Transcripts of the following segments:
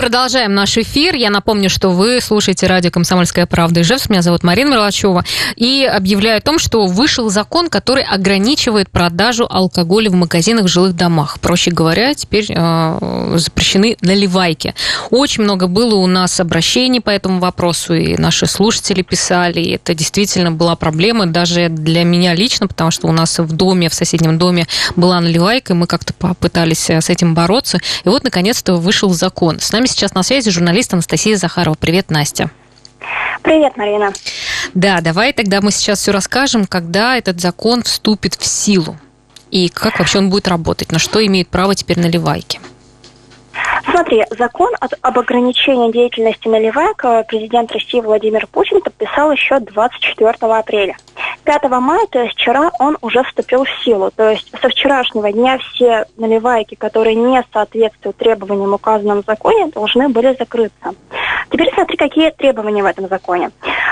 Продолжаем наш эфир. Я напомню, что вы слушаете радио «Комсомольская правда» Ижевск. Меня зовут Марина Мерлачева. И объявляю о том, что вышел закон, который ограничивает продажу алкоголя в магазинах в жилых домах. Проще говоря, теперь э, запрещены наливайки. Очень много было у нас обращений по этому вопросу, и наши слушатели писали. И это действительно была проблема даже для меня лично, потому что у нас в доме, в соседнем доме была наливайка, и мы как-то попытались с этим бороться. И вот, наконец-то, вышел закон. С нами сейчас на связи журналист Анастасия Захарова. Привет, Настя. Привет, Марина. Да, давай тогда мы сейчас все расскажем, когда этот закон вступит в силу и как вообще он будет работать, на что имеет право теперь наливайки. Смотри, закон от, об ограничении деятельности наливайк президент России Владимир Путин подписал еще 24 апреля. 5 мая, то есть вчера, он уже вступил в силу. То есть со вчерашнего дня все наливайки, которые не соответствуют требованиям указанным в законе, должны были закрыться. Теперь смотри, какие требования в этом законе.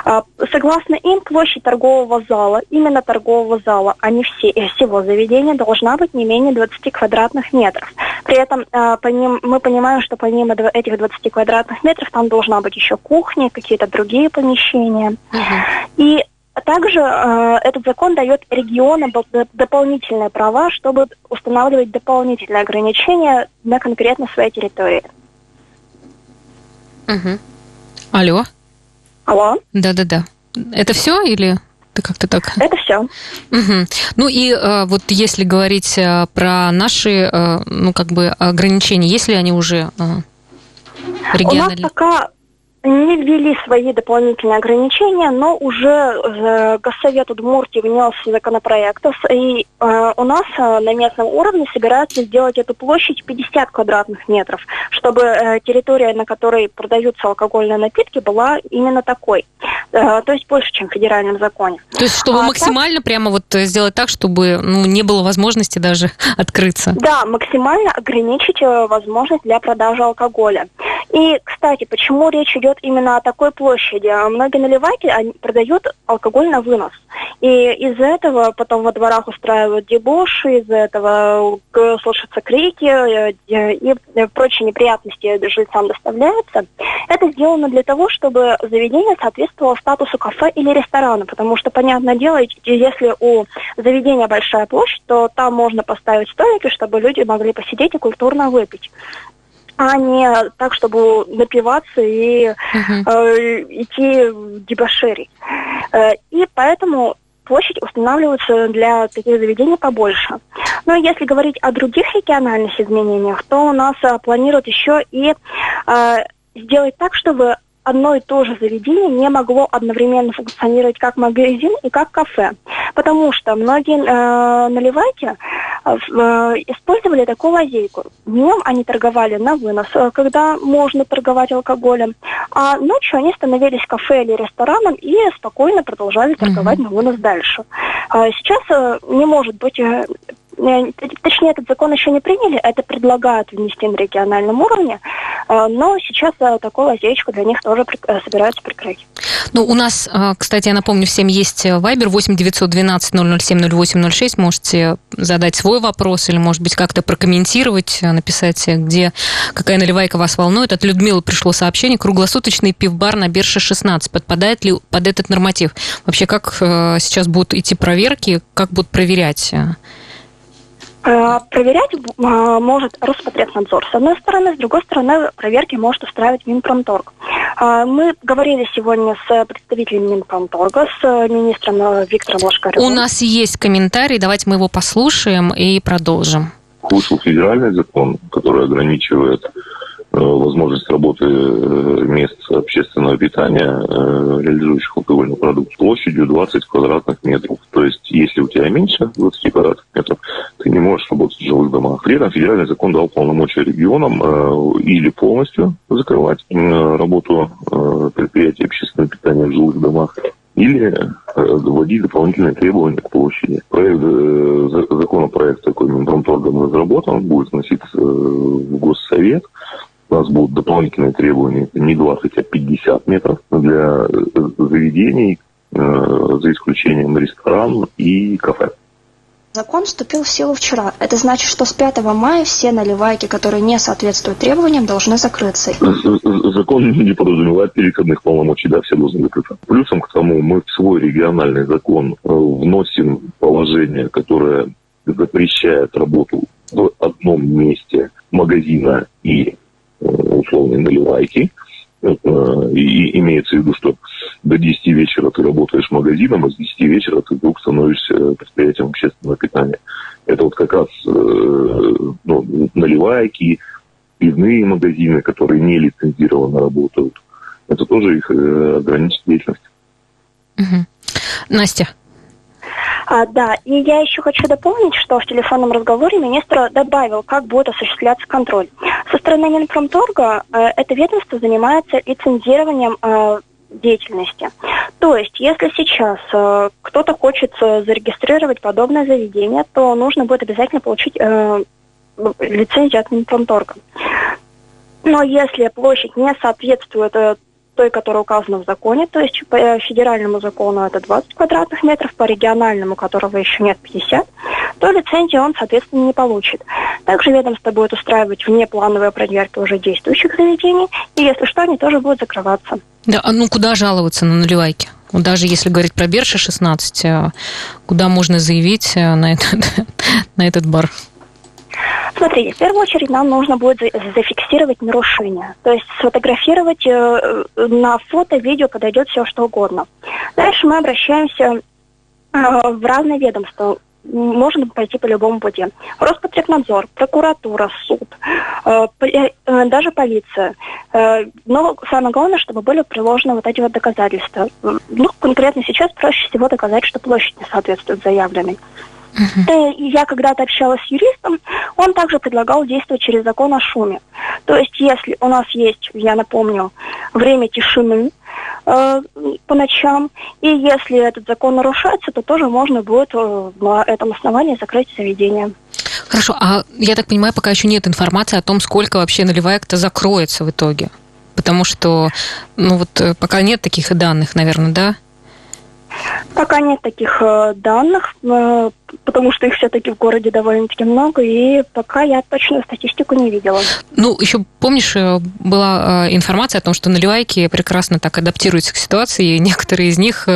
А, согласно им, площадь торгового зала, именно торгового зала, а не все, э, всего заведения, должна быть не менее 20 квадратных метров. При этом а, мы понимаем, что помимо этих 20 квадратных метров там должна быть еще кухня, какие-то другие помещения. Uh-huh. И также э, этот закон дает регионам дополнительные права, чтобы устанавливать дополнительные ограничения на конкретно своей территории. Угу. Алло. Алло. Да-да-да. Это все или ты как-то так? Это все. Угу. Ну и э, вот если говорить э, про наши, э, ну как бы ограничения, есть ли они уже э, региональные? У нас пока не ввели свои дополнительные ограничения, но уже э, Госсовет Удмуртии внес законопроект, и э, у нас э, на местном уровне собираются сделать эту площадь 50 квадратных метров, чтобы э, территория, на которой продаются алкогольные напитки, была именно такой. Э, то есть больше, чем в федеральном законе. То есть, чтобы а, максимально так, прямо вот сделать так, чтобы ну, не было возможности даже открыться? Да, максимально ограничить э, возможность для продажи алкоголя. И, кстати, почему речь идет именно о такой площади? Многие наливайки они продают алкоголь на вынос. И из-за этого потом во дворах устраивают дебоши, из-за этого э, слышатся крики э, и прочие неприятности жильцам доставляются. Это сделано для того, чтобы заведение соответствовало статусу кафе или ресторана, потому что, понятное дело, если у заведения большая площадь, то там можно поставить столики, чтобы люди могли посидеть и культурно выпить а не так, чтобы напиваться и uh-huh. э, идти в. Э, и поэтому площадь устанавливается для таких заведений побольше. Но если говорить о других региональных изменениях, то у нас э, планируют еще и э, сделать так, чтобы одно и то же заведение не могло одновременно функционировать как магазин и как кафе. Потому что многие э, наливайки э, э, использовали такую лазейку. Днем они торговали на вынос, э, когда можно торговать алкоголем, а ночью они становились кафе или рестораном и спокойно продолжали торговать mm-hmm. на вынос дальше. Э, сейчас э, не может быть э, точнее, этот закон еще не приняли, это предлагают внести на региональном уровне, э, но сейчас э, такую лазеечку для них тоже собираются прикрыть. Ну, у нас, кстати, я напомню, всем есть Viber 8 912 007 0806. Можете задать свой вопрос или, может быть, как-то прокомментировать, написать, где какая наливайка вас волнует. От Людмилы пришло сообщение. Круглосуточный пивбар на Берше 16. Подпадает ли под этот норматив? Вообще, как сейчас будут идти проверки, как будут проверять? Э, проверять а, может Роспотребнадзор с одной стороны, с другой стороны проверки может устраивать Минпромторг. А, мы говорили сегодня с представителем Минпромторга, с министром э, Виктором Лошкаревым. У нас есть комментарий, давайте мы его послушаем и продолжим. Вышел федеральный закон, который ограничивает Э, возможность работы э, мест общественного питания, э, реализующих алкогольный продукт, площадью 20 квадратных метров. То есть, если у тебя меньше 20 квадратных метров, ты не можешь работать в жилых домах. При этом федеральный закон дал полномочия регионам или полностью закрывать работу предприятий общественного питания в жилых домах, или вводить дополнительные требования к площади. Проект, законопроект такой Минпромторгом разработан, будет вноситься в Госсовет у нас будут дополнительные требования, не 20, а 50 метров для э, заведений, э, за исключением ресторан и кафе. Закон вступил в силу вчера. Это значит, что с 5 мая все наливайки, которые не соответствуют требованиям, должны закрыться. Закон не подразумевает переходных полномочий, да, все должны закрыться. Плюсом к тому мы в свой региональный закон э, вносим положение, которое запрещает работу в одном месте магазина и условной наливайки. И имеется в виду, что до 10 вечера ты работаешь магазином, а с 10 вечера ты вдруг становишься предприятием общественного питания. Это вот как раз э, ну, наливайки, пивные магазины, которые не лицензированно работают. Это тоже их э, ограничит деятельность. Угу. Настя. А, да, и я еще хочу дополнить, что в телефонном разговоре министр добавил, как будет осуществляться контроль. Со стороны Минпромторга э, это ведомство занимается лицензированием э, деятельности. То есть, если сейчас э, кто-то хочет э, зарегистрировать подобное заведение, то нужно будет обязательно получить э, лицензию от Минпромторга. Но если площадь не соответствует э, той, которая указана в законе, то есть по э, федеральному закону это 20 квадратных метров, по региональному, которого еще нет 50, то лицензию он, соответственно, не получит. Также ведомство будет устраивать внеплановые проверки уже действующих заведений, и если что, они тоже будут закрываться. Да, а ну куда жаловаться на наливайки? Вот даже если говорить про Берша 16, а куда можно заявить э, на этот, на этот бар? Смотрите, в первую очередь нам нужно будет зафиксировать нарушение. То есть сфотографировать э, на фото, видео подойдет все что угодно. Дальше мы обращаемся э, в разные ведомства. Можно пойти по любому пути. Роспотребнадзор, прокуратура, суд, э, даже полиция. Но самое главное, чтобы были приложены вот эти вот доказательства. Ну, конкретно сейчас проще всего доказать, что площадь не соответствует заявленной. Uh-huh. Я когда-то общалась с юристом, он также предлагал действовать через закон о шуме. То есть, если у нас есть, я напомню, время тишины э, по ночам, и если этот закон нарушается, то тоже можно будет э, на этом основании закрыть заведение. Хорошо, а я так понимаю, пока еще нет информации о том, сколько вообще наливаек-то закроется в итоге. Потому что, ну вот, э, пока нет таких данных, наверное, да? Пока нет таких э, данных, э, потому что их все-таки в городе довольно-таки много, и пока я точную статистику не видела. Ну, еще помнишь, э, была информация о том, что наливайки прекрасно так адаптируются к ситуации, и некоторые из них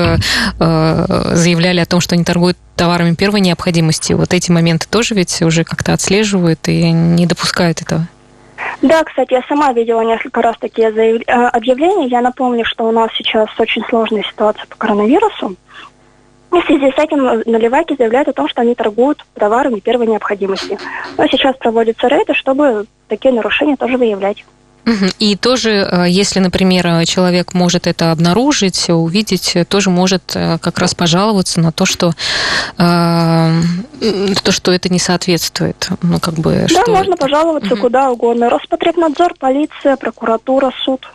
заявляли о том, что они торгуют товарами первой необходимости. Вот эти моменты тоже ведь уже как-то отслеживают и не допускают этого. Да, кстати, я сама видела несколько раз такие заяв... Э, объявления. Я напомню, что у нас сейчас очень сложная ситуация по коронавирусу. И в связи с этим наливайки заявляют о том, что они торгуют товарами первой необходимости. Но сейчас проводятся рейды, чтобы такие нарушения тоже выявлять. И тоже, э, если, например, человек может это обнаружить, увидеть, тоже может э, как раз пожаловаться на то, что э, то, что это не соответствует. Ну, как бы, да, что можно это... пожаловаться угу. куда угодно. Роспотребнадзор, полиция, прокуратура, суд.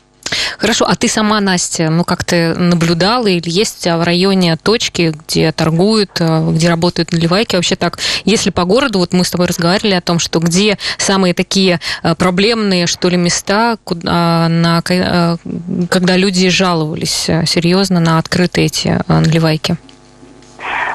Хорошо, а ты сама, Настя, ну как ты наблюдала или есть тебя в районе точки, где торгуют, э, где работают наливайки? Вообще так, если по городу, вот мы с тобой разговаривали о том, что где самые такие э, проблемные, что ли, места, куда, на, когда люди жаловались серьезно на открытые эти наливайки?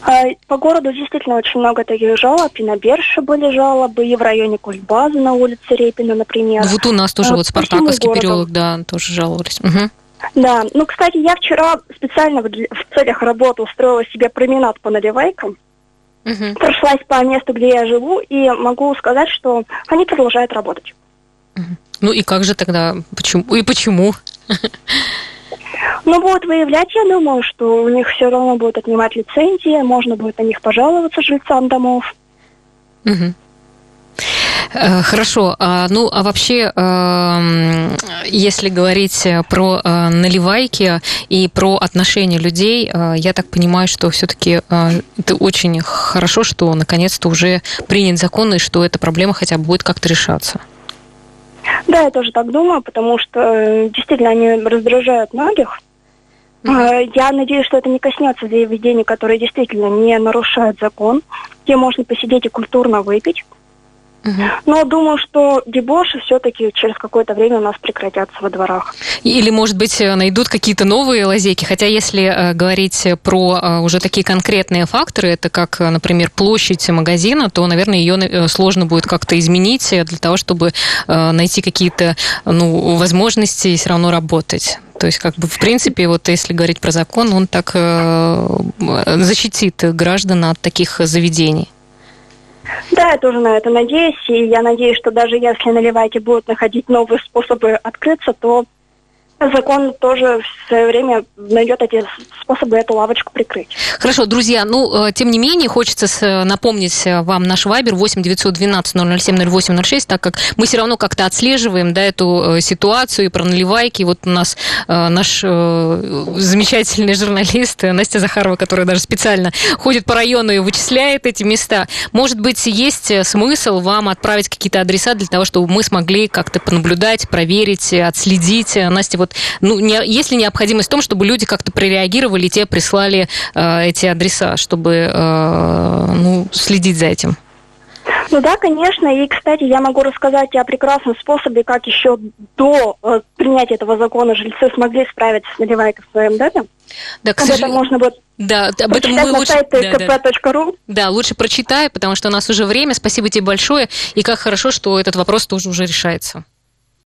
А, по городу действительно очень много таких жалоб. И на Берше были жалобы, и в районе Кульбазы на улице Репина, например. Вот у нас тоже а, вот Спартаковский переулок, да, тоже жаловались. Угу. Да, ну, кстати, я вчера специально в целях работы устроила себе променад по наливайкам. Угу. Прошлась по месту, где я живу, и могу сказать, что они продолжают работать. Угу. Ну и как же тогда, почему и почему? Ну, будут выявлять, я думаю, что у них все равно будут отнимать лицензии, можно будет на них пожаловаться жильцам домов. Угу. Хорошо. А, ну, а вообще, эм, если говорить про э, наливайки и про отношения людей, э, я так понимаю, что все-таки э, это очень хорошо, что наконец-то уже принят закон, и что эта проблема хотя бы будет как-то решаться. Да, я тоже так думаю, потому что э, действительно они раздражают многих. Mm-hmm. Я надеюсь, что это не коснется заведений, которые действительно не нарушают закон, где можно посидеть и культурно выпить. Но думаю, что дебоши все-таки через какое-то время у нас прекратятся во дворах. Или, может быть, найдут какие-то новые лазейки. Хотя, если э, говорить про э, уже такие конкретные факторы, это как, например, площадь магазина, то, наверное, ее э, сложно будет как-то изменить для того, чтобы э, найти какие-то ну, возможности все равно работать. То есть, как бы, в принципе, вот если говорить про закон, он так э, защитит граждан от таких заведений. Да, я тоже на это надеюсь, и я надеюсь, что даже если наливайки будут находить новые способы открыться, то закон тоже в свое время найдет эти способы эту лавочку прикрыть. Хорошо, друзья, ну, э, тем не менее, хочется э, напомнить э, вам наш вайбер 8 912 007 08 06, так как мы все равно как-то отслеживаем да, эту ситуацию и про наливайки. Вот у нас наш замечательный журналист Настя Захарова, которая даже специально ходит по району и вычисляет эти места. Может быть, есть смысл вам отправить какие-то адреса для того, чтобы мы смогли как-то понаблюдать, проверить, отследить. Настя, вот, ну, не, есть ли необходимость в том, чтобы люди как-то прореагировали, и те прислали э, эти адреса, чтобы э, ну, следить за этим? Ну да, конечно. И, кстати, я могу рассказать о прекрасном способе, как еще до э, принятия этого закона жильцы смогли справиться с наливайкой в своем доме. Да, к этом можно будет да, об этом мы лучше... Да, да. да, лучше прочитай, потому что у нас уже время. Спасибо тебе большое. И как хорошо, что этот вопрос тоже уже решается.